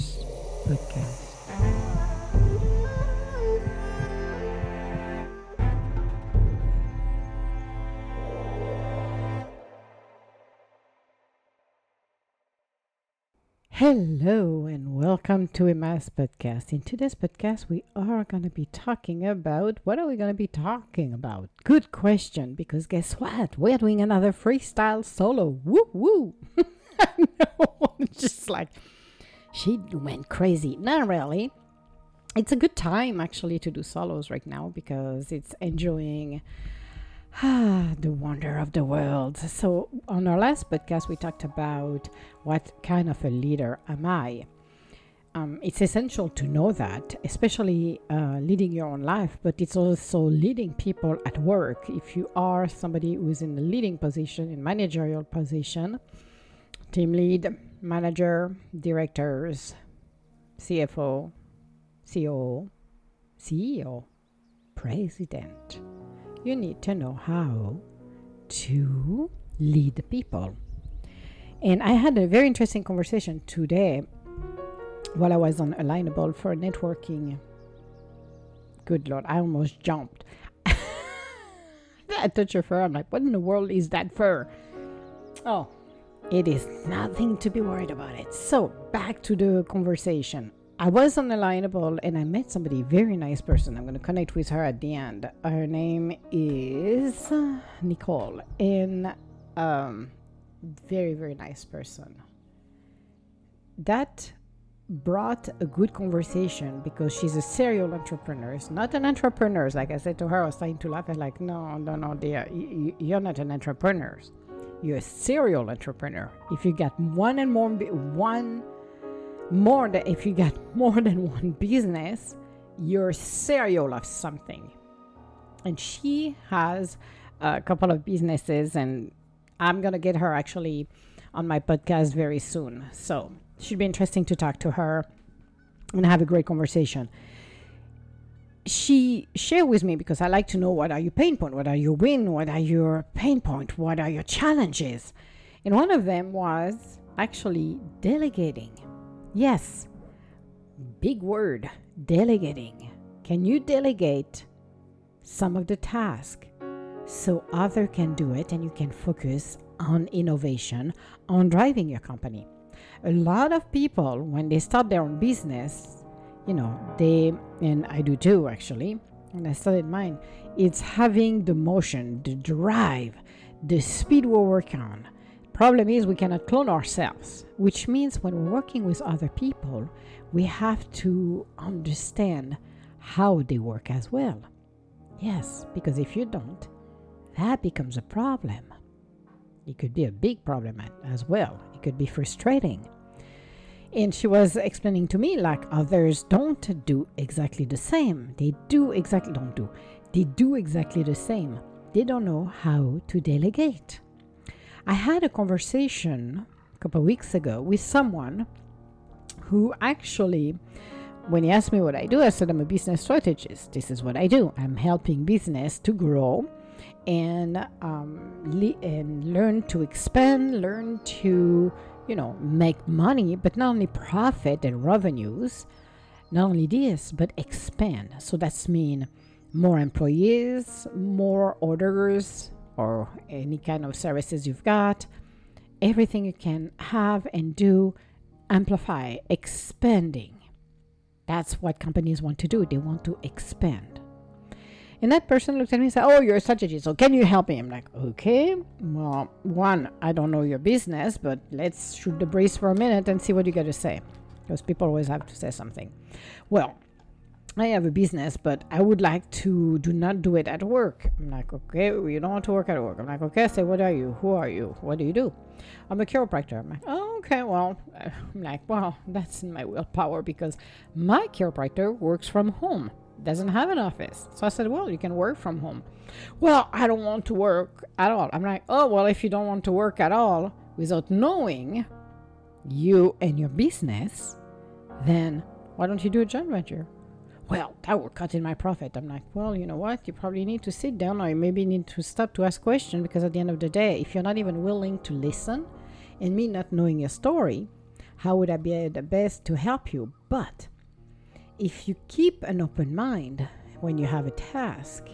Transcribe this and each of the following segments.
Immerse podcast. Hello and welcome to Immerse podcast. In today's podcast, we are going to be talking about what are we going to be talking about? Good question, because guess what? We're doing another freestyle solo. Woo woo! I know, just like she went crazy. Not really. It's a good time actually to do solos right now because it's enjoying ah, the wonder of the world. So, on our last podcast, we talked about what kind of a leader am I. Um, it's essential to know that, especially uh, leading your own life, but it's also leading people at work. If you are somebody who is in a leading position, in managerial position, team lead, manager, directors, CFO, COO, CEO, president. You need to know how to lead people. And I had a very interesting conversation today while I was on Alignable for networking. Good Lord, I almost jumped. I touched her fur. I'm like, what in the world is that fur? Oh, it is nothing to be worried about it. So back to the conversation. I was on the line Alignable and I met somebody, very nice person. I'm going to connect with her at the end. Her name is Nicole, and um, very very nice person. That brought a good conversation because she's a serial entrepreneur. It's not an entrepreneur. Like I said to her, I was trying to laugh. I was like, no, no, no, dear, you're not an entrepreneur you're a serial entrepreneur. If you got one and more one more than if you got more than one business, you're serial of something. And she has a couple of businesses, and I'm gonna get her actually on my podcast very soon. So should be interesting to talk to her and have a great conversation she shared with me because I like to know what are your pain point, what are your win, what are your pain point, what are your challenges. And one of them was actually delegating. Yes, big word, delegating. Can you delegate some of the task so other can do it and you can focus on innovation, on driving your company? A lot of people when they start their own business you know, they, and I do too actually, and I started mine, it's having the motion, the drive, the speed we work on. Problem is, we cannot clone ourselves, which means when we're working with other people, we have to understand how they work as well. Yes, because if you don't, that becomes a problem. It could be a big problem as well. It could be frustrating. And she was explaining to me like others don't do exactly the same. They do exactly don't do. They do exactly the same. They don't know how to delegate. I had a conversation a couple of weeks ago with someone who actually when he asked me what I do, I said I'm a business strategist. This is what I do. I'm helping business to grow and um, le- and learn to expand, learn to you know, make money, but not only profit and revenues, not only this, but expand. So that's mean more employees, more orders, or any kind of services you've got, everything you can have and do, amplify, expanding. That's what companies want to do. They want to expand. And that person looked at me and said, Oh, you're a strategist, so can you help me? I'm like, Okay, well, one, I don't know your business, but let's shoot the breeze for a minute and see what you got to say. Because people always have to say something. Well, I have a business, but I would like to do not do it at work. I'm like, okay, you don't want to work at work. I'm like, okay, say, what are you? Who are you? What do you do? I'm a chiropractor. I'm like, oh, okay, well, I'm like, well, that's in my willpower because my chiropractor works from home doesn't have an office. So I said, Well, you can work from home. Well, I don't want to work at all. I'm like, Oh, well, if you don't want to work at all without knowing you and your business, then why don't you do a joint venture? Well, that will cut in my profit. I'm like, Well, you know what? You probably need to sit down or you maybe need to stop to ask questions because at the end of the day, if you're not even willing to listen and me not knowing your story, How would I be the best to help you? But if you keep an open mind when you have a task,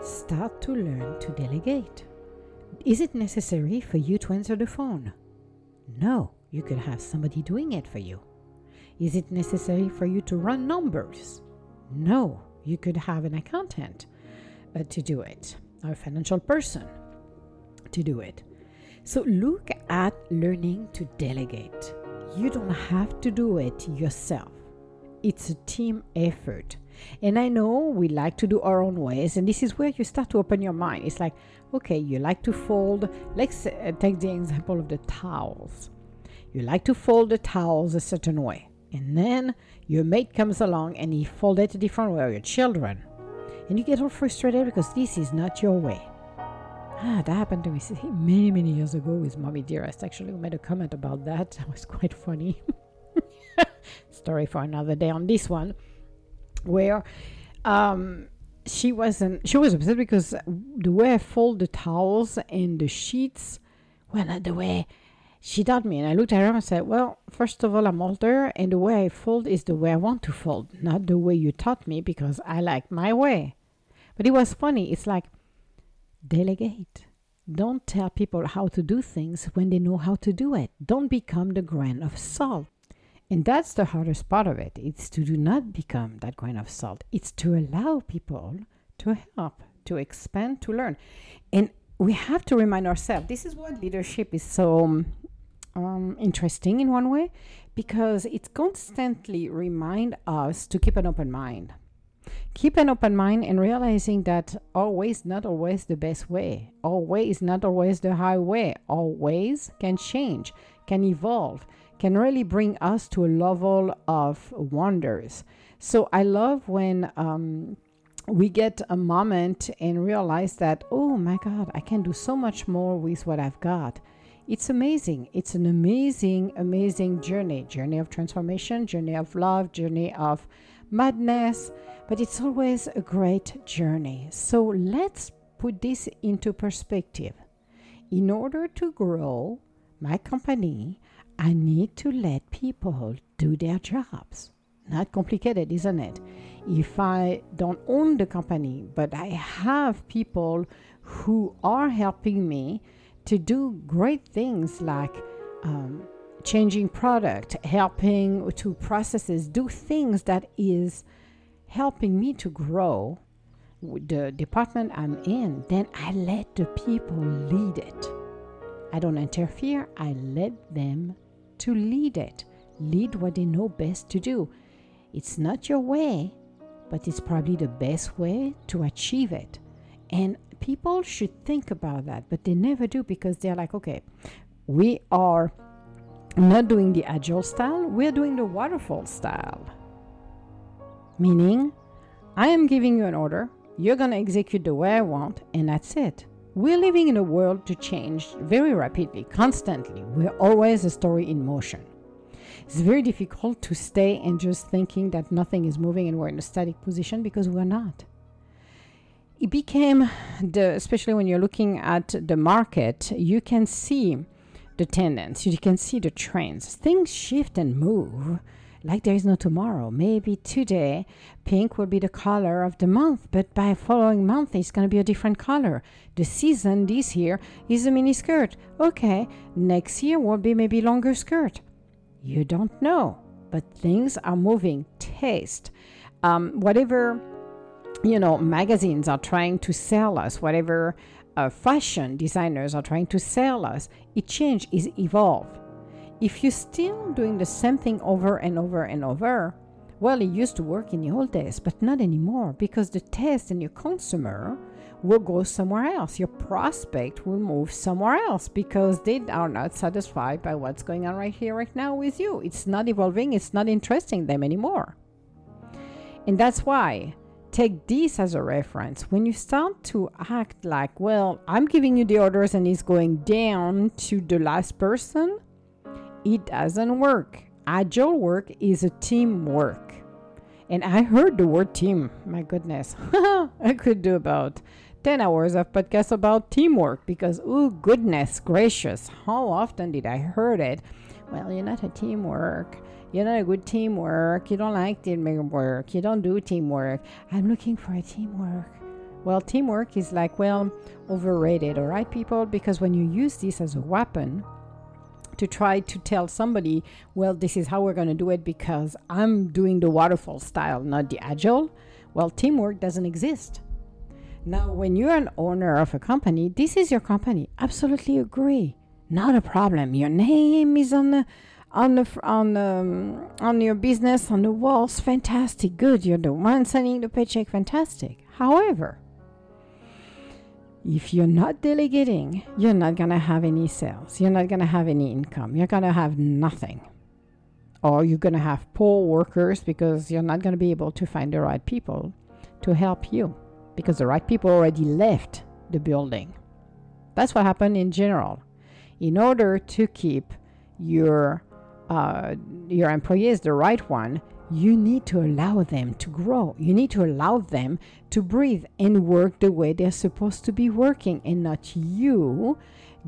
start to learn to delegate. Is it necessary for you to answer the phone? No, you could have somebody doing it for you. Is it necessary for you to run numbers? No, you could have an accountant uh, to do it, or a financial person to do it. So look at learning to delegate. You don't have to do it yourself, it's a team effort. And I know we like to do our own ways, and this is where you start to open your mind. It's like, okay, you like to fold. Let's uh, take the example of the towels. You like to fold the towels a certain way, and then your mate comes along and he folds it a different way, or your children. And you get all frustrated because this is not your way. Ah, that happened to me many, many years ago with Mommy Dearest. Actually, we made a comment about that. That was quite funny. Story for another day on this one, where um, she wasn't. She was upset because the way I fold the towels and the sheets, well, not the way she taught me. And I looked at her and I said, Well, first of all, I'm older, and the way I fold is the way I want to fold, not the way you taught me because I like my way. But it was funny. It's like, delegate. Don't tell people how to do things when they know how to do it. Don't become the grain of salt. And that's the hardest part of it. It's to do not become that grain of salt. It's to allow people to help, to expand, to learn. And we have to remind ourselves this is why leadership is so um, interesting in one way because it constantly remind us to keep an open mind keep an open mind and realizing that always not always the best way always not always the high way always can change can evolve can really bring us to a level of wonders so i love when um, we get a moment and realize that oh my god i can do so much more with what i've got it's amazing. It's an amazing, amazing journey journey of transformation, journey of love, journey of madness, but it's always a great journey. So let's put this into perspective. In order to grow my company, I need to let people do their jobs. Not complicated, isn't it? If I don't own the company, but I have people who are helping me to do great things like um, changing product, helping to processes, do things that is helping me to grow the department I'm in, then I let the people lead it. I don't interfere, I let them to lead it. Lead what they know best to do. It's not your way, but it's probably the best way to achieve it. And people should think about that, but they never do because they're like, okay, we are not doing the agile style, we're doing the waterfall style. Meaning, I am giving you an order, you're going to execute the way I want, and that's it. We're living in a world to change very rapidly, constantly. We're always a story in motion. It's very difficult to stay and just thinking that nothing is moving and we're in a static position because we're not it became the especially when you're looking at the market you can see the tendency you can see the trends things shift and move like there is no tomorrow. Maybe today pink will be the color of the month but by following month it's going to be a different color. The season this year is a mini skirt. Okay next year will be maybe longer skirt. You don't know but things are moving. Taste. Um, whatever you know, magazines are trying to sell us, whatever uh, fashion designers are trying to sell us, it change is evolve. If you're still doing the same thing over and over and over, well, it used to work in the old days, but not anymore because the test and your consumer will go somewhere else. Your prospect will move somewhere else because they are not satisfied by what's going on right here, right now with you. It's not evolving, it's not interesting them anymore. And that's why take this as a reference. When you start to act like, well, I'm giving you the orders and it's going down to the last person, it doesn't work. Agile work is a teamwork. And I heard the word team. My goodness. I could do about 10 hours of podcast about teamwork because, oh, goodness gracious, how often did I heard it well, you're not a teamwork. You're not a good teamwork. You don't like teamwork. You don't do teamwork. I'm looking for a teamwork. Well, teamwork is like, well, overrated, all right, people? Because when you use this as a weapon to try to tell somebody, well, this is how we're going to do it because I'm doing the waterfall style, not the agile, well, teamwork doesn't exist. Now, when you're an owner of a company, this is your company. Absolutely agree. Not a problem. Your name is on the on the on um, on your business on the walls. Fantastic. Good. You're the one sending the paycheck. Fantastic. However, if you're not delegating, you're not going to have any sales. You're not going to have any income. You're going to have nothing. Or you're going to have poor workers because you're not going to be able to find the right people to help you because the right people already left the building. That's what happened in general. In order to keep your uh, your employees the right one, you need to allow them to grow. You need to allow them to breathe and work the way they're supposed to be working, and not you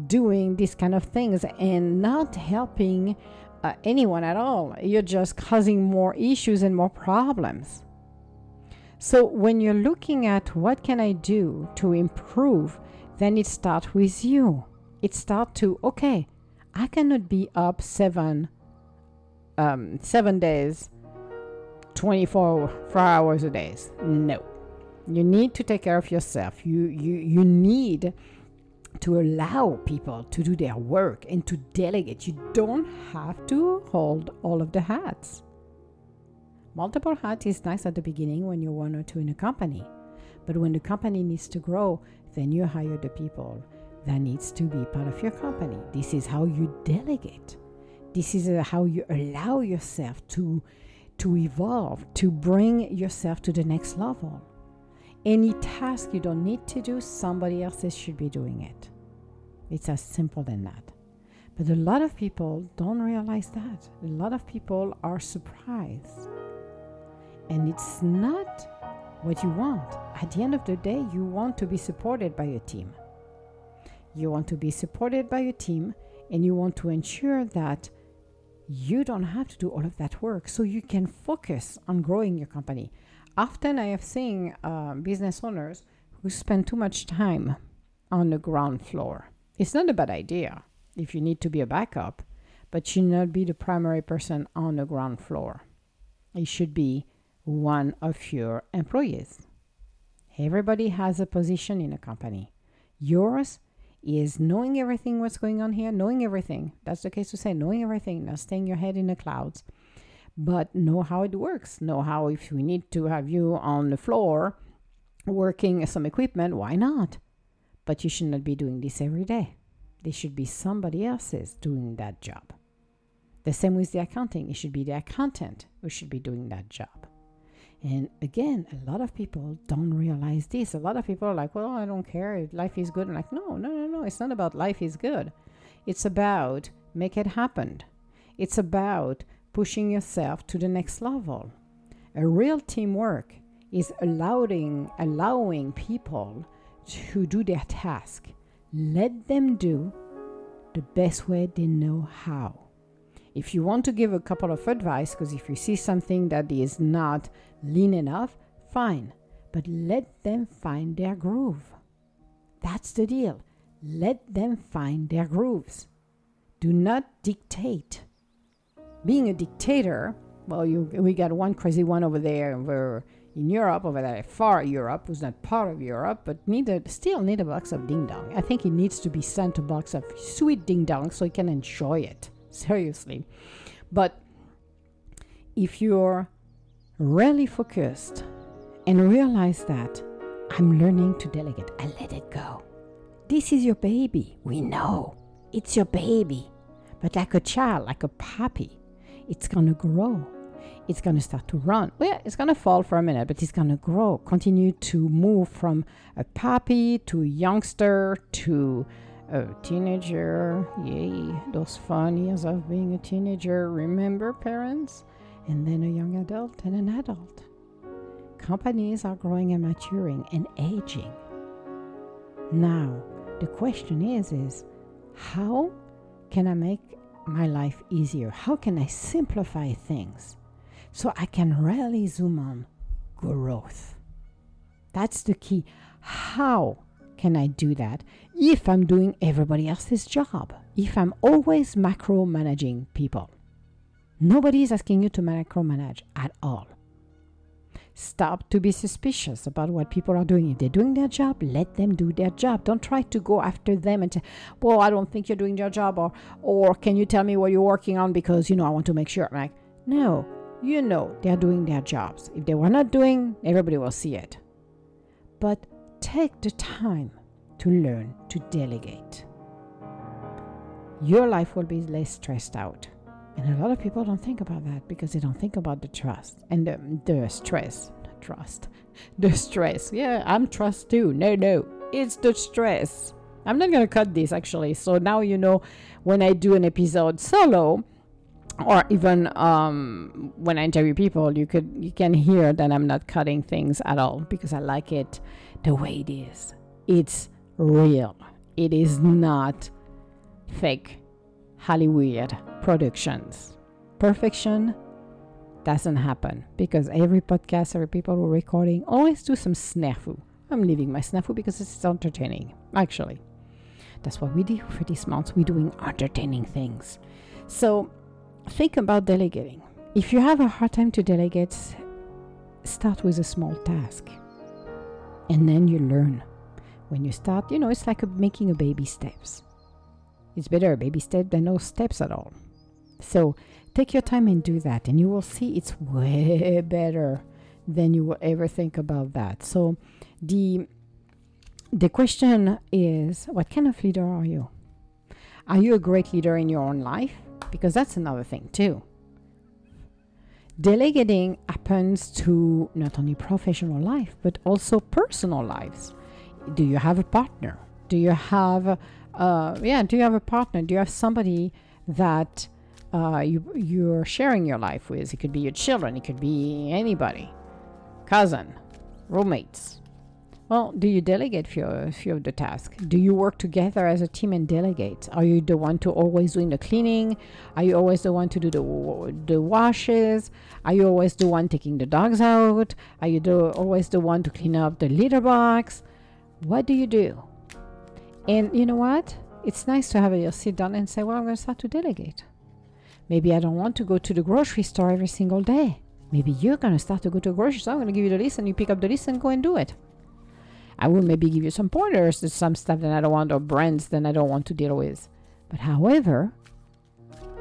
doing these kind of things and not helping uh, anyone at all. You're just causing more issues and more problems. So when you're looking at what can I do to improve, then it starts with you. It starts to okay, I cannot be up seven um, seven days 24 four hours a day. No. You need to take care of yourself. You you you need to allow people to do their work and to delegate. You don't have to hold all of the hats. Multiple hats is nice at the beginning when you're one or two in a company. But when the company needs to grow, then you hire the people that needs to be part of your company. This is how you delegate. This is uh, how you allow yourself to to evolve, to bring yourself to the next level. Any task you don't need to do, somebody else should be doing it. It's as simple as that. But a lot of people don't realize that. A lot of people are surprised. And it's not what you want. At the end of the day, you want to be supported by your team. You want to be supported by your team, and you want to ensure that you don't have to do all of that work so you can focus on growing your company. Often I have seen uh, business owners who spend too much time on the ground floor. It's not a bad idea if you need to be a backup, but you not be the primary person on the ground floor. It should be one of your employees. Everybody has a position in a company. Yours is knowing everything what's going on here, knowing everything. That's the case to say, knowing everything, not staying your head in the clouds, but know how it works. Know how if we need to have you on the floor working some equipment, why not? But you should not be doing this every day. There should be somebody else's doing that job. The same with the accounting. It should be the accountant who should be doing that job. And again, a lot of people don't realize this. A lot of people are like, well, I don't care. Life is good. I'm like, no, no, no, no. It's not about life is good. It's about make it happen. It's about pushing yourself to the next level. A real teamwork is allowing allowing people to do their task. Let them do the best way they know how. If you want to give a couple of advice, because if you see something that is not lean enough, fine. But let them find their groove. That's the deal. Let them find their grooves. Do not dictate. Being a dictator, well, you, we got one crazy one over there over in Europe, over there far Europe, who's not part of Europe, but need a, still need a box of ding dong. I think he needs to be sent a box of sweet ding dong so he can enjoy it. Seriously. But if you're really focused and realize that I'm learning to delegate, I let it go. This is your baby. We know it's your baby. But like a child, like a puppy, it's going to grow. It's going to start to run. Well, yeah, it's going to fall for a minute, but it's going to grow. Continue to move from a puppy to a youngster to a teenager. Yay, those fun years of being a teenager. Remember, parents? And then a young adult and an adult. Companies are growing and maturing and aging. Now, the question is is how can I make my life easier? How can I simplify things so I can really zoom on growth? That's the key. How can I do that if I'm doing everybody else's job? If I'm always macro managing people? Nobody is asking you to micromanage at all. Stop to be suspicious about what people are doing. If they're doing their job, let them do their job. Don't try to go after them and say, "Well, I don't think you're doing your job," or "Or can you tell me what you're working on because you know I want to make sure." I'm like, no, you know they're doing their jobs. If they were not doing, everybody will see it. But take the time to learn to delegate. Your life will be less stressed out. And a lot of people don't think about that because they don't think about the trust and the, the stress. Not trust. The stress. Yeah, I'm trust too. No, no. It's the stress. I'm not going to cut this actually. So now you know when I do an episode solo or even um, when I interview people, you could you can hear that I'm not cutting things at all because I like it the way it is. It's real. It is not fake Hollywood productions. Perfection doesn't happen because every podcast, every people who are recording always do some snafu. I'm leaving my snafu because it's entertaining, actually. That's what we do for these months. We're doing entertaining things. So think about delegating. If you have a hard time to delegate, start with a small task and then you learn. When you start, you know, it's like a, making a baby steps. It's better a baby step than no steps at all. So take your time and do that, and you will see it's way better than you will ever think about that. So the the question is what kind of leader are you? Are you a great leader in your own life? Because that's another thing too. Delegating happens to not only professional life but also personal lives. Do you have a partner? Do you have uh, yeah, do you have a partner? Do you have somebody that uh, you you're sharing your life with? It could be your children. It could be anybody, cousin, roommates. Well, do you delegate few, few of the tasks? Do you work together as a team and delegate? Are you the one to always doing the cleaning? Are you always the one to do the the washes? Are you always the one taking the dogs out? Are you the, always the one to clean up the litter box? What do you do? And you know what? It's nice to have a sit down and say, well, I'm going to start to delegate. Maybe I don't want to go to the grocery store every single day. Maybe you're going to start to go to the grocery store. I'm going to give you the list and you pick up the list and go and do it. I will maybe give you some pointers to some stuff that I don't want or brands that I don't want to deal with. But however,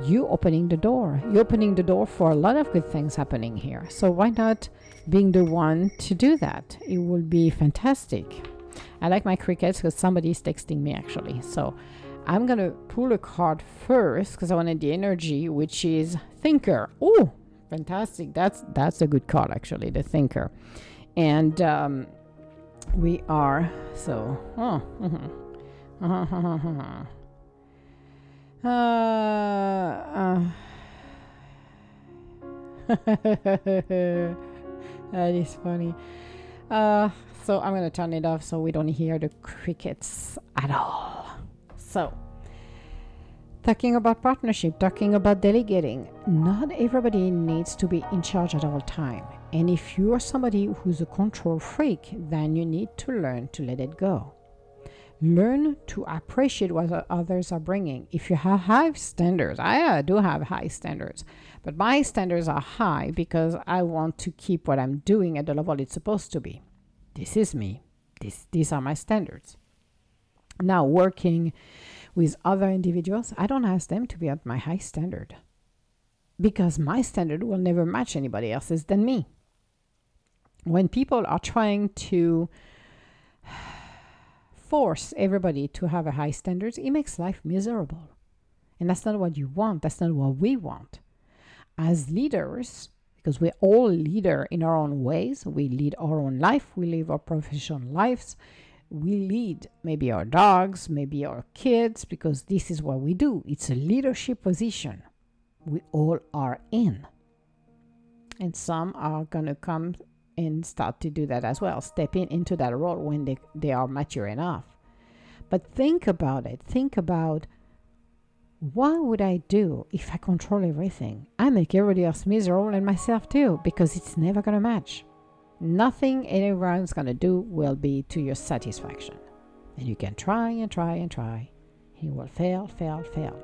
you opening the door. You're opening the door for a lot of good things happening here. So why not being the one to do that? It will be fantastic. I like my crickets because somebody's texting me actually. So I'm gonna pull a card first because I wanted the energy, which is Thinker. Oh, fantastic! That's that's a good card actually, the Thinker. And um, we are so. Oh, uh-huh. uh, uh, that is funny. Uh, so I'm to turn it off so we don't hear the crickets at all. So, talking about partnership, talking about delegating, not everybody needs to be in charge at all time. And if you are somebody who's a control freak, then you need to learn to let it go. Learn to appreciate what others are bringing. If you have high standards, I do have high standards, but my standards are high because I want to keep what I'm doing at the level it's supposed to be. This is me. This, these are my standards. Now, working with other individuals, I don't ask them to be at my high standard because my standard will never match anybody else's than me. When people are trying to force everybody to have a high standards, it makes life miserable. And that's not what you want. That's not what we want. As leaders, because we're all leader in our own ways. We lead our own life, we live our professional lives, we lead maybe our dogs, maybe our kids, because this is what we do. It's a leadership position. We all are in. And some are going to come and start to do that as well, stepping into that role when they, they are mature enough. But think about it. Think about what would I do if I control everything? I make everybody else miserable and myself too, because it's never going to match. Nothing anyone's going to do will be to your satisfaction. And you can try and try and try. You will fail, fail, fail.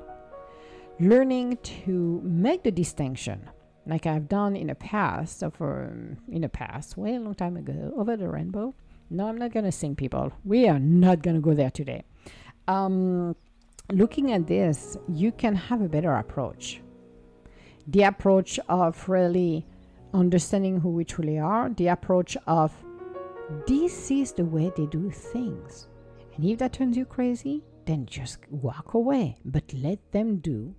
Learning to make the distinction, like I've done in the past, over um, in the past, way a long time ago, over the rainbow. No, I'm not going to sing, people. We are not going to go there today. Um, looking at this, you can have a better approach. The approach of really understanding who we truly are, the approach of this is the way they do things. And if that turns you crazy, then just walk away, but let them do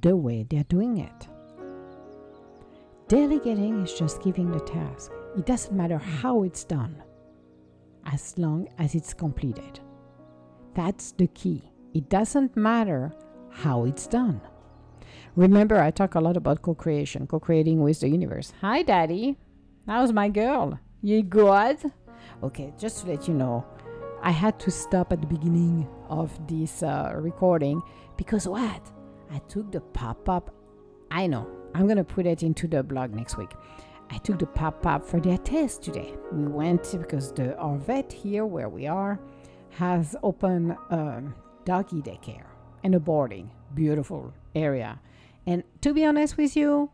the way they're doing it. Delegating is just giving the task. It doesn't matter how it's done, as long as it's completed. That's the key. It doesn't matter how it's done. Remember, I talk a lot about co creation, co creating with the universe. Hi, Daddy. How's my girl? You good? Okay, just to let you know, I had to stop at the beginning of this uh, recording because what? I took the pop up. I know, I'm to put it into the blog next week. I took the pop up for their test today. We went because the our vet here where we are has open um, doggy daycare and a boarding. Beautiful area. And to be honest with you,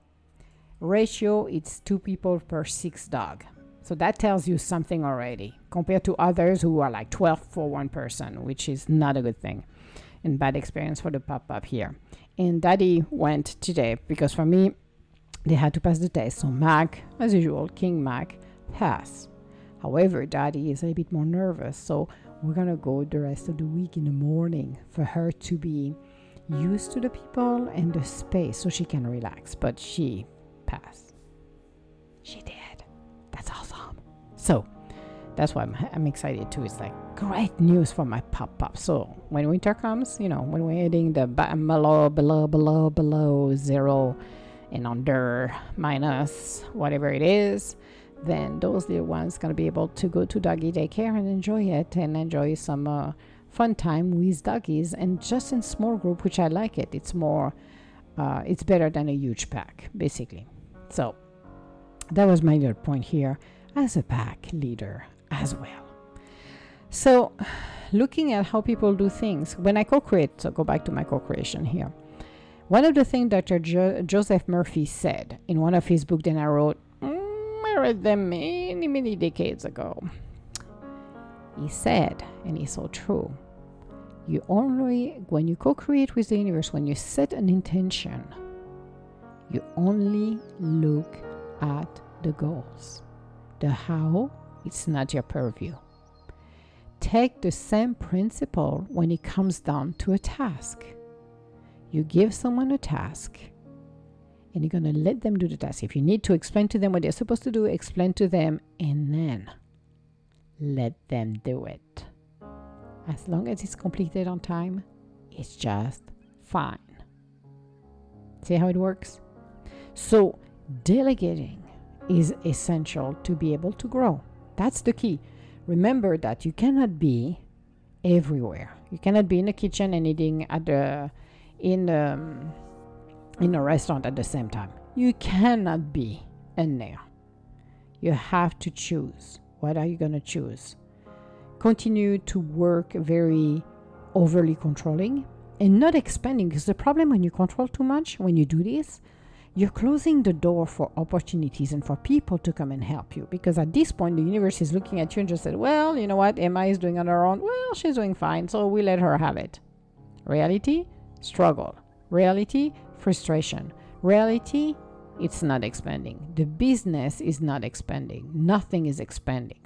ratio it's two people per six dog. So that tells you something already compared to others who are like 12 for one person, which is not a good thing and bad experience for the pop up here. And daddy went today because for me, they had to pass the test. So Mac, as usual, King Mac, pass. However, daddy is a bit more nervous. So we're gonna go the rest of the week in the morning for her to be used to the people and the space so she can relax. But she passed. She did. That's awesome. So that's why I'm, I'm excited too. It's like great news for my pop up. So when winter comes, you know, when we're hitting the below, below, below, below zero and under minus whatever it is, then those little ones gonna be able to go to doggy daycare and enjoy it and enjoy some uh, fun time with doggies and just in small group which i like it. It's more uh, it's better than a huge pack basically. So that was my little point here as a pack leader as well. So looking at how people do things when i co-create so go back to my co-creation here. One of the things dr jo- joseph murphy said in one of his books that i wrote Read them many, many decades ago. He said, and it's so true, you only, when you co create with the universe, when you set an intention, you only look at the goals. The how, it's not your purview. Take the same principle when it comes down to a task. You give someone a task and you're going to let them do the task. If you need to explain to them what they're supposed to do, explain to them and then let them do it. As long as it's completed on time, it's just fine. See how it works? So, delegating is essential to be able to grow. That's the key. Remember that you cannot be everywhere. You cannot be in the kitchen and eating at the in the in a restaurant at the same time. You cannot be in there. You have to choose. What are you going to choose? Continue to work very overly controlling and not expanding because the problem when you control too much, when you do this, you're closing the door for opportunities and for people to come and help you. Because at this point, the universe is looking at you and just said, Well, you know what? Emma is doing on her own. Well, she's doing fine, so we let her have it. Reality, struggle. Reality, frustration. Reality, it's not expanding. The business is not expanding. Nothing is expanding.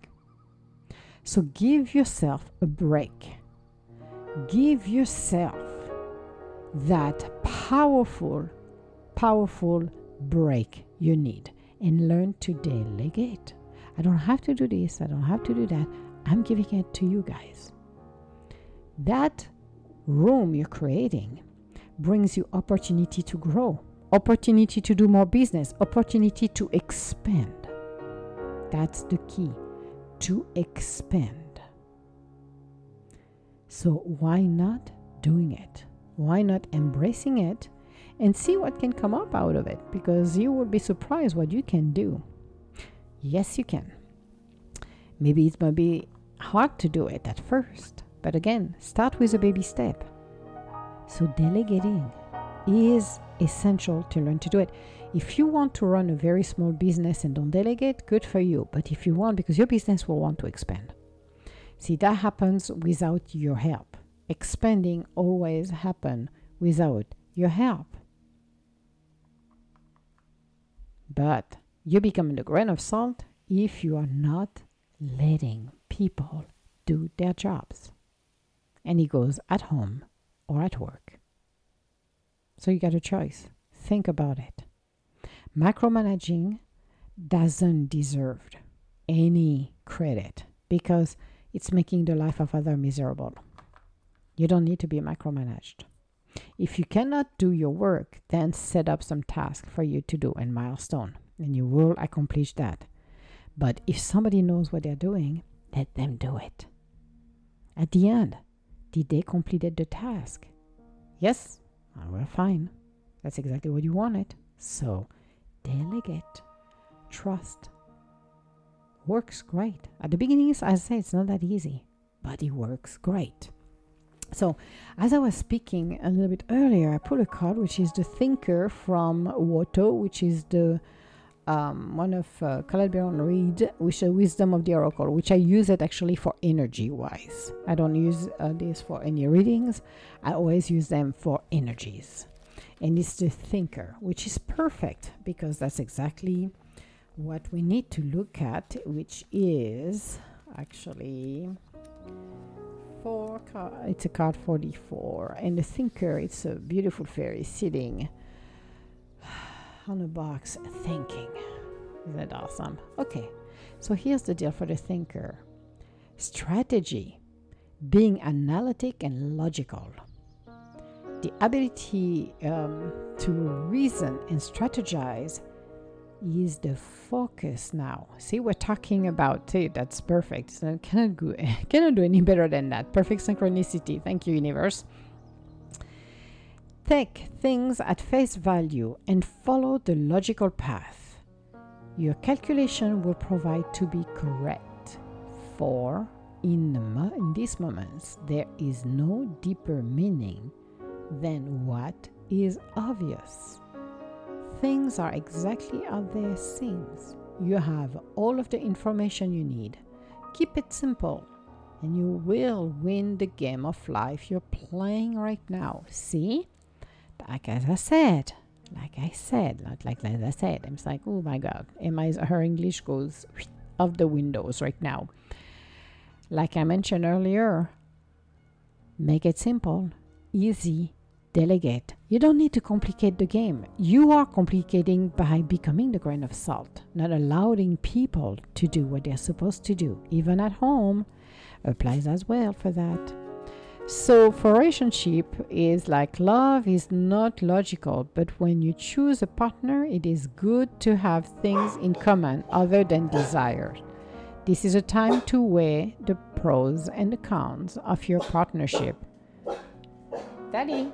So give yourself a break. Give yourself that powerful, powerful break you need and learn to delegate. I don't have to do this, I don't have to do that. I'm giving it to you guys. That room you're creating brings you opportunity to grow, opportunity to do more business, opportunity to expand. That's the key to expand. So, why not doing it? Why not embracing it and see what can come up out of it? Because you will be surprised what you can do. Yes, you can. Maybe it might be hard to do it at first, but again, start with a baby step. So, delegating is essential to learn to do it. If you want to run a very small business and don't delegate, good for you. But if you want, because your business will want to expand. See, that happens without your help. Expanding always happen without your help. But you become the grain of salt if you are not letting people do their jobs. And it goes at home or at work. So you got a choice. Think about it. Micromanaging doesn't deserve any credit because it's making the life of others miserable. You don't need to be micromanaged. If you cannot do your work, then set up some task for you to do and milestone, and you will accomplish that. But if somebody knows what they're doing, let them do it. At the end, did they completed the task? Yes? Ah, well, fine. That's exactly what you wanted. So, delegate. Trust. Works great. At the beginning, as I say, it's not that easy, but it works great. So, as I was speaking a little bit earlier, I pulled a card which is the Thinker from Woto, which is the um, one of uh, Colette which is Wisdom of the Oracle, which I use it actually for energy wise. I don't use uh, this for any readings, I always use them for energies. And it's the Thinker, which is perfect because that's exactly what we need to look at, which is actually four. it's a card 44, and the Thinker, it's a beautiful fairy sitting on a box thinking. Isn't that awesome? Okay, so here's the deal for the thinker strategy, being analytic and logical. The ability um, to reason and strategize is the focus now. See, we're talking about it. That's perfect. So cannot go, cannot do any better than that. Perfect synchronicity. Thank you, universe. Take things at face value and follow the logical path. Your calculation will provide to be correct. For in, the mo- in these moments, there is no deeper meaning than what is obvious. Things are exactly as they seem. You have all of the information you need. Keep it simple, and you will win the game of life you're playing right now. See? Like as I said, like I said, not like as I said. I'm like, oh my god, Emma is her English goes off the windows right now. Like I mentioned earlier, make it simple, easy, delegate. You don't need to complicate the game. You are complicating by becoming the grain of salt, not allowing people to do what they're supposed to do, even at home. Applies as well for that. So, for relationship is like love is not logical, but when you choose a partner, it is good to have things in common other than desires. This is a time to weigh the pros and the cons of your partnership. Daddy.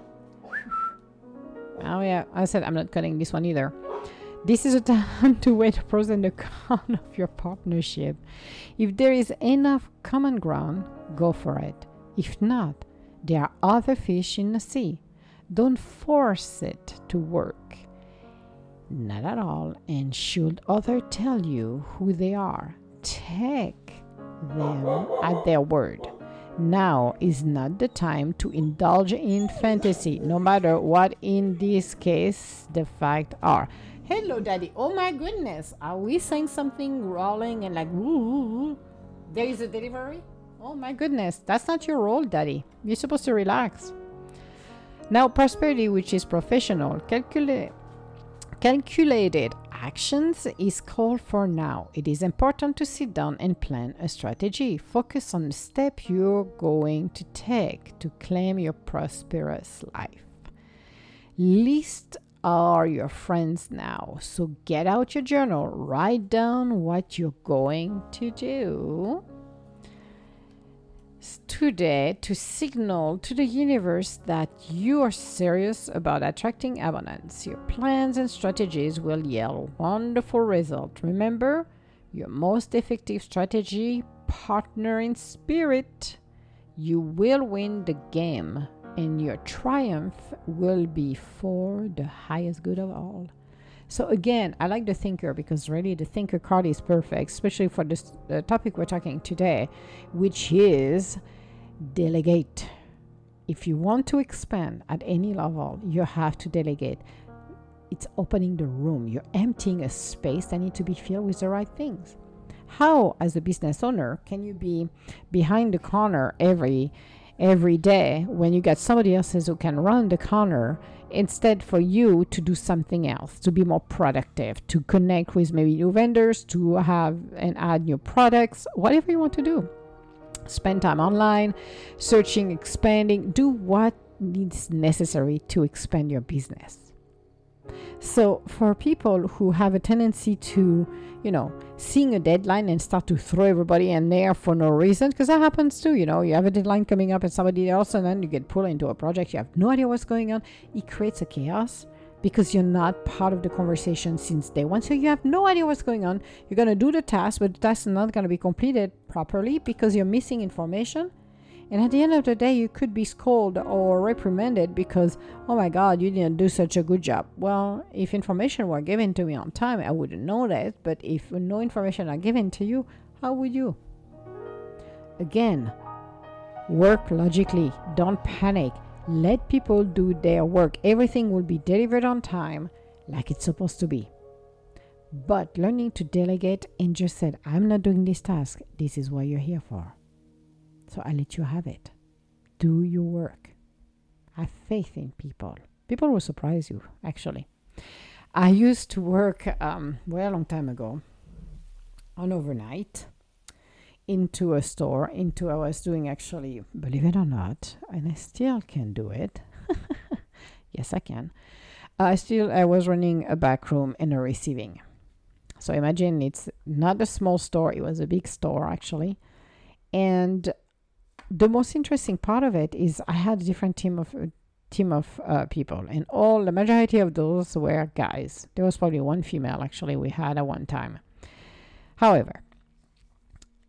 Oh yeah, I said I'm not cutting this one either. This is a time to weigh the pros and the cons of your partnership. If there is enough common ground, go for it. If not, there are other fish in the sea. Don't force it to work. Not at all. And should others tell you who they are, take them at their word. Now is not the time to indulge in fantasy, no matter what in this case the facts are. Hello, Daddy. Oh my goodness. Are we saying something rolling and like, woo? There is a delivery? Oh my goodness, that's not your role, daddy. You're supposed to relax. Now, prosperity, which is professional, calculate, calculated actions, is called for now. It is important to sit down and plan a strategy. Focus on the step you're going to take to claim your prosperous life. List are your friends now. So get out your journal, write down what you're going to do today to signal to the universe that you are serious about attracting abundance. Your plans and strategies will yield wonderful results. Remember, your most effective strategy, partner in spirit. You will win the game, and your triumph will be for the highest good of all. So again, I like the thinker because really the thinker card is perfect, especially for this the topic we're talking today, which is delegate. If you want to expand at any level, you have to delegate. It's opening the room. You're emptying a space that needs to be filled with the right things. How, as a business owner, can you be behind the corner every every day when you got somebody else who can run the corner instead for you to do something else to be more productive to connect with maybe new vendors to have and add new products whatever you want to do. Spend time online searching expanding. Do what needs necessary to expand your business. So for people who have a tendency to you know, seeing a deadline and start to throw everybody in there for no reason, because that happens too. You know, you have a deadline coming up and somebody else, and then you get pulled into a project. You have no idea what's going on. It creates a chaos because you're not part of the conversation since day one. So you have no idea what's going on. You're going to do the task, but the task is not going to be completed properly because you're missing information and at the end of the day, you could be scolded or reprimanded because, oh my God, you didn't do such a good job. Well, if information were given to me on time, I wouldn't know that. But if no information are given to you, how would you? Again, work logically. Don't panic. Let people do their work. Everything will be delivered on time like it's supposed to be. But learning to delegate and just said, I'm not doing this task. This is what you're here for. So I let you have it. Do your work. Have faith in people. People will surprise you, actually. I used to work, um, well, a long time ago, on overnight into a store. Into I was doing actually, believe it or not, and I still can do it. yes, I can. I still I was running a back room and a receiving. So imagine it's not a small store; it was a big store actually, and the most interesting part of it is I had a different team of team of uh, people, and all the majority of those were guys. There was probably one female actually we had at one time. However,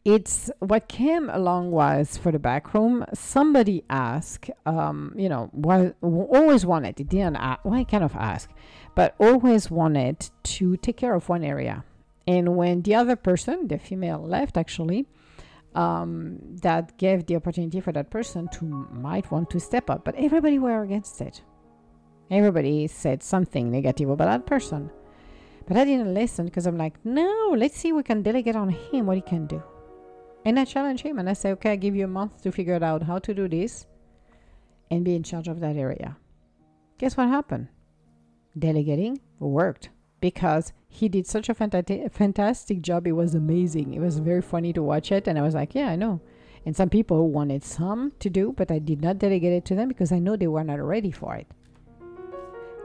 it's what came along was for the back room. Somebody asked, um, you know, was always wanted. It didn't. Ask, well, I kind of ask, but always wanted to take care of one area. And when the other person, the female, left, actually, um, that gave the opportunity for that person to might want to step up. But everybody were against it. Everybody said something negative about that person. But I didn't listen because I'm like, no, let's see we can delegate on him what he can do. And I challenge him and I say, okay, I give you a month to figure it out how to do this and be in charge of that area. Guess what happened? Delegating worked because he did such a fanta- fantastic job. It was amazing. It was very funny to watch it. And I was like, yeah, I know. And some people wanted some to do, but I did not delegate it to them because I know they were not ready for it.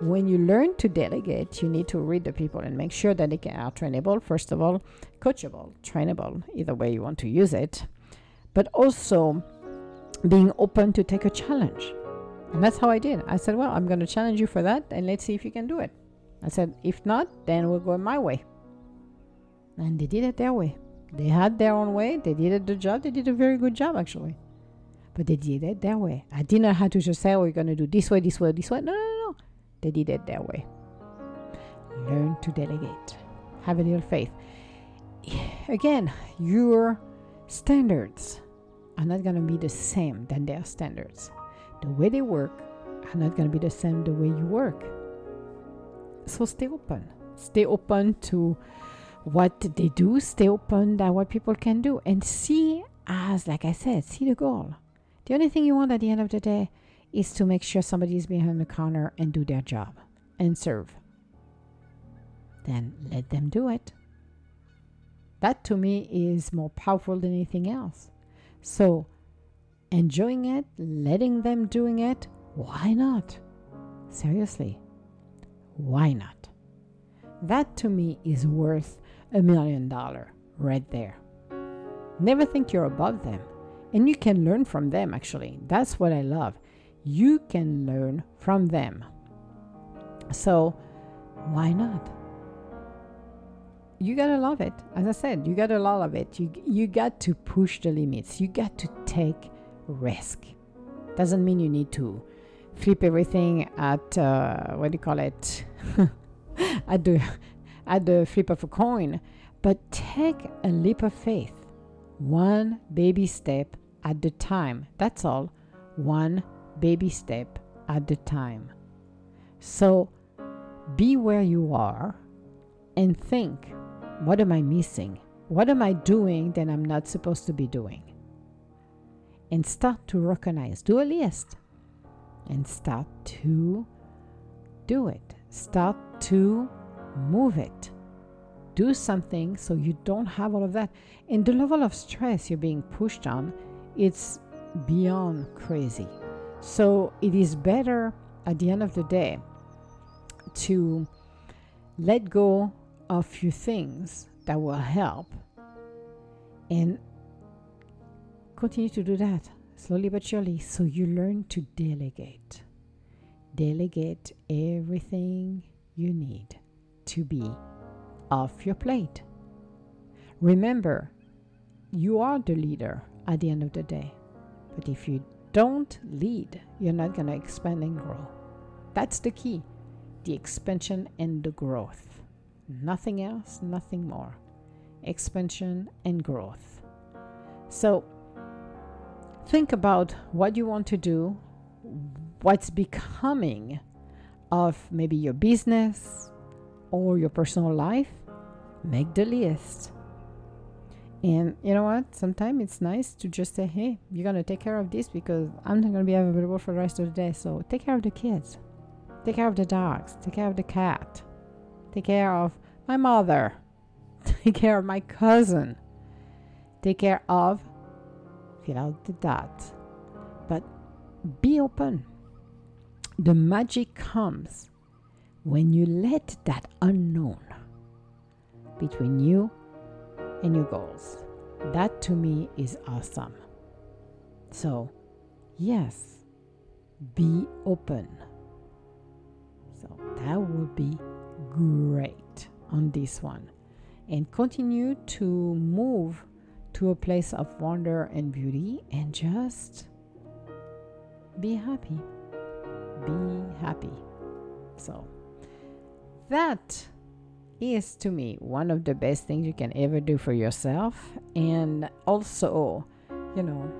When you learn to delegate, you need to read the people and make sure that they can, are trainable, first of all, coachable, trainable, either way you want to use it, but also being open to take a challenge. And that's how I did. I said, well, I'm going to challenge you for that, and let's see if you can do it. I said, if not, then we'll go my way. And they did it their way. They had their own way. They did the job. They did a very good job, actually. But they did it their way. I did not have to just say, oh, we're going to do this way, this way, this way. No, no, no. They did it their way. Learn to delegate. Have a little faith. Again, your standards are not going to be the same than their standards. The way they work are not going to be the same the way you work so stay open. Stay open to what they do, stay open to what people can do, and see as, like I said, see the goal. The only thing you want at the end of the day is to make sure somebody is behind the counter and do their job and serve. Then let them do it. That to me is more powerful than anything else. So, enjoying it, letting them doing it, why not? Seriously. Why not? That to me is worth a million dollar right there. Never think you're above them. And you can learn from them, actually. That's what I love. You can learn from them. So, why not? You gotta love it. As I said, you gotta love it. You, you got to push the limits. You got to take risk. Doesn't mean you need to flip everything at uh, what do you call it at the at the flip of a coin but take a leap of faith. One baby step at the time. That's all. One baby step at the time. So be where you are and think what am i missing? What am i doing that i'm not supposed to be doing? And start to recognize. Do a list and start to do it. Start to move it. Do something so you don't have all of that. And the level of stress you're being pushed on, it's beyond crazy. So it is better at the end of the day to let go of few things that will help and continue to do that slowly but surely. So you learn to delegate. Delegate everything you need to be off your plate. Remember, you are the leader at the end of the day. But if you don't lead, you're not going to expand and grow. That's the key the expansion and the growth. Nothing else, nothing more. Expansion and growth. So, think about what you want to do, what's becoming of maybe your business or your personal life. Make the list. And you know what? Sometimes it's nice to just say, hey, you're going to take care of this because I'm not going to be available for the rest of the day. So take care of the kids, take care of the dogs, take care of the cat, take care of my mother, take care of my cousin, take care of fill out the dot. But be open. The magic comes when you let that unknown between you and your goals. That to me is awesome. So, yes, be open. So, that would be great on this one. And continue to move to a place of wonder and beauty and just be happy. Be happy. So, that is to me one of the best things you can ever do for yourself. And also, you know,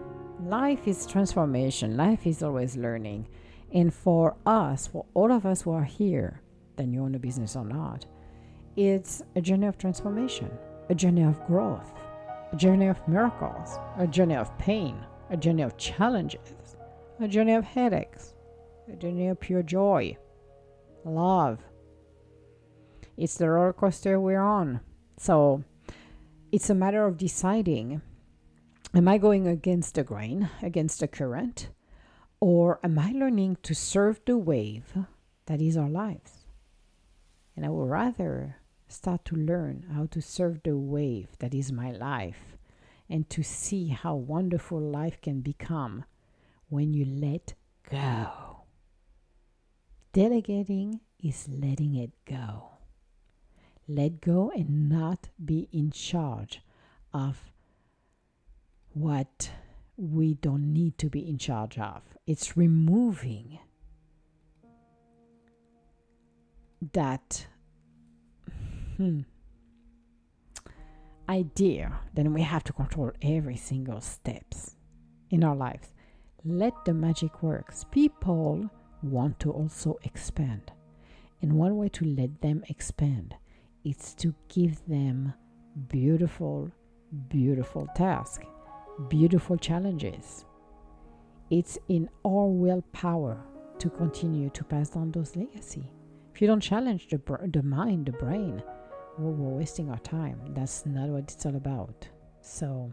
life is transformation, life is always learning. And for us, for all of us who are here, then you own a business or not, it's a journey of transformation, a journey of growth a journey of miracles, a journey of pain, a journey of challenges, a journey of headaches, journey of pure joy, love. It's the roller coaster we're on. So it's a matter of deciding am I going against the grain, against the current, or am I learning to surf the wave that is our lives? And I would rather start to learn how to surf the wave that is my life and to see how wonderful life can become when you let go. Delegating is letting it go. Let go and not be in charge of what we don't need to be in charge of. It's removing that hmm, idea then we have to control every single steps in our lives let the magic works people want to also expand and one way to let them expand is to give them beautiful beautiful tasks beautiful challenges it's in our willpower to continue to pass on those legacy if you don't challenge the, the mind the brain well, we're wasting our time. That's not what it's all about. So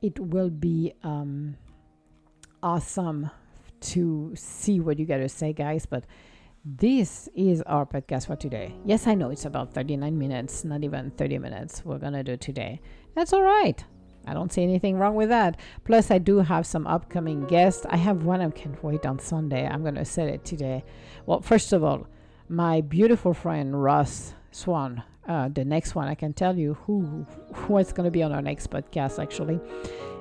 it will be um, awesome to see what you got to say, guys. But this is our podcast for today. Yes, I know it's about 39 minutes, not even 30 minutes we're to do today. That's all right. I don't see anything wrong with that. Plus, I do have some upcoming guests. I have one I can't wait on Sunday. I'm to say it today. Well, first of all, my beautiful friend Russ Swan. Uh, the next one, I can tell you who what's going to be on our next podcast. Actually,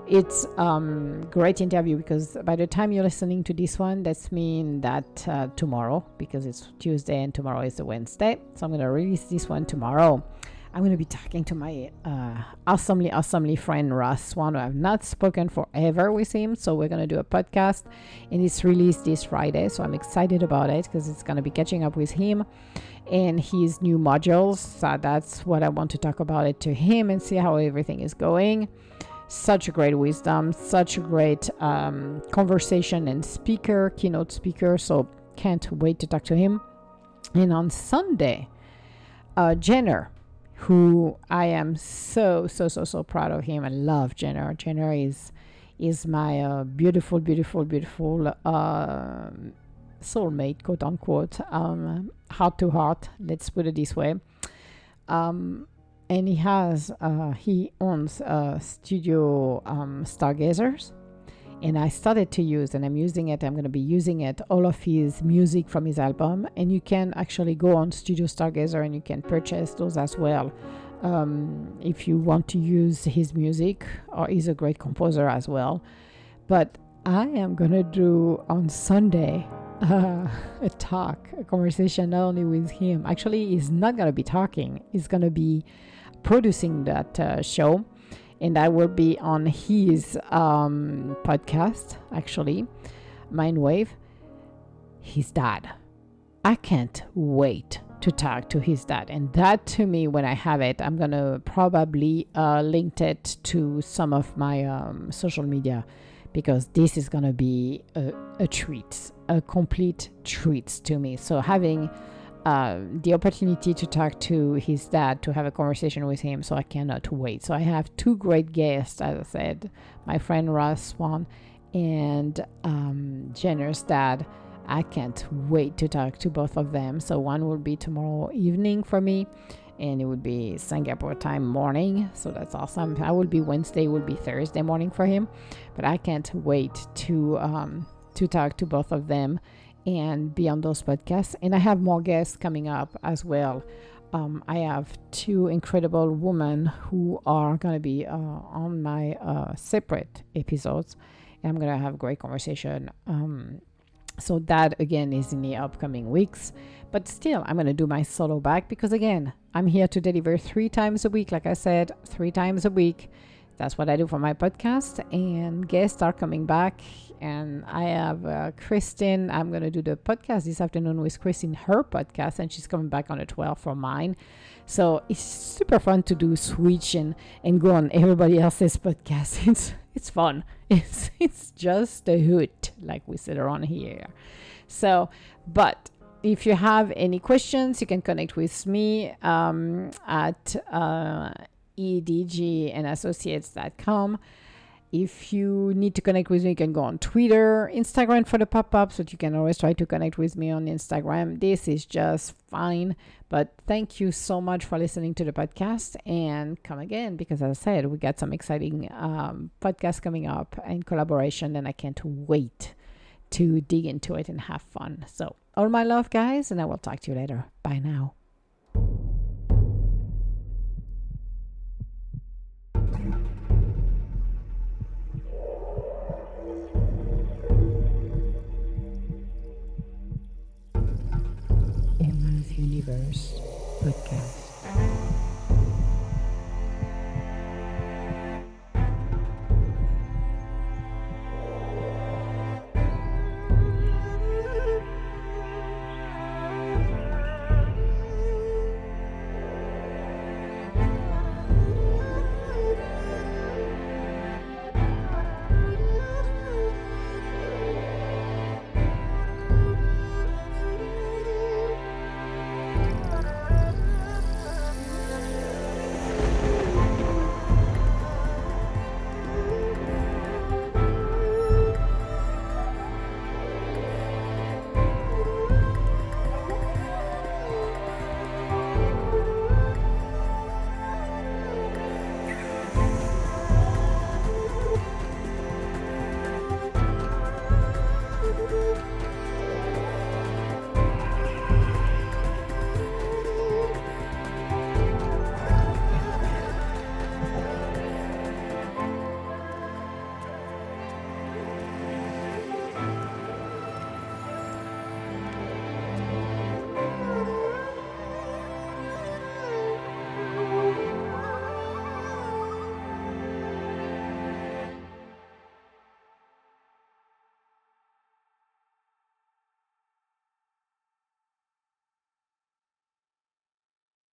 it's um great interview because by the time you're listening to this one, that's mean that uh, tomorrow because it's Tuesday and tomorrow is the Wednesday. So I'm going to release this one tomorrow. I'm going to be talking to my uh, awesomely, awesomely friend Russ Swan. I've not spoken forever with him, so we're going to do a podcast, and it's released this Friday. So I'm excited about it because it's going to be catching up with him and his new modules. So that's what I want to talk about it to him and see how everything is going. Such a great wisdom, such a great um, conversation and speaker, keynote speaker. So can't wait to talk to him. And on Sunday, uh, Jenner who I am so so so so proud of him. I love Jenner. Jenner is is my uh, beautiful, beautiful, beautiful uh, soulmate, quote unquote, um, heart to heart. Let's put it this way. Um, and he has uh, he owns uh, studio um, stargazers and I started to use, and I'm using it. I'm going to be using it. All of his music from his album, and you can actually go on Studio Stargazer and you can purchase those as well. Um, if you want to use his music, or he's a great composer as well. But I am gonna do on Sunday uh, a talk, a conversation not only with him. Actually, he's not gonna be talking. He's gonna be producing that uh, show and I will be on his um, podcast, actually, Mindwave. His dad. I can't wait to talk to his dad. And that to me, when I have it, I'm to probably uh, link it to some of my um, social media because this is to be a, a treat, a complete treat to me. So having uh, the opportunity to talk to his dad, to have a conversation with him. So I cannot wait. So I have two great guests, as I said, my friend Russ Swan and um, Jenner's dad. I can't wait to talk to both of them. So one will be tomorrow evening for me, and it would be Singapore time morning. So that's awesome. I will be Wednesday, will be Thursday morning for him, but I can't wait to um, to talk to both of them and be on those podcasts. And I have more guests coming up as well. Um, I have two incredible women who are going to be uh, on my uh, separate episodes, and I'm going to have a great conversation. Um, so that again is in the upcoming weeks, but still, I'm going to do my solo back because again, I'm here to deliver three times a week. Like I said, three times a week. That's what I do for my podcast, and guests are coming back and I have uh, Kristen. I'm going to do the podcast this afternoon with Kristen, her podcast, and she's coming back on the 12th for mine. So it's super fun to do switch and, and go on everybody else's podcast. It's it's fun. It's it's just a hoot, like we said around here. So, but if you have any questions, you can connect with me um, at uh, edgandassociates.com. If you need to connect with me, you can go on Twitter, Instagram for the pop ups, but you can always try to connect with me on Instagram. This is just fine. But thank you so much for listening to the podcast and come again because, as I said, we got some exciting um, podcasts coming up in collaboration, and I can't wait to dig into it and have fun. So, all my love, guys, and I will talk to you later. Bye now. Universe Podcast.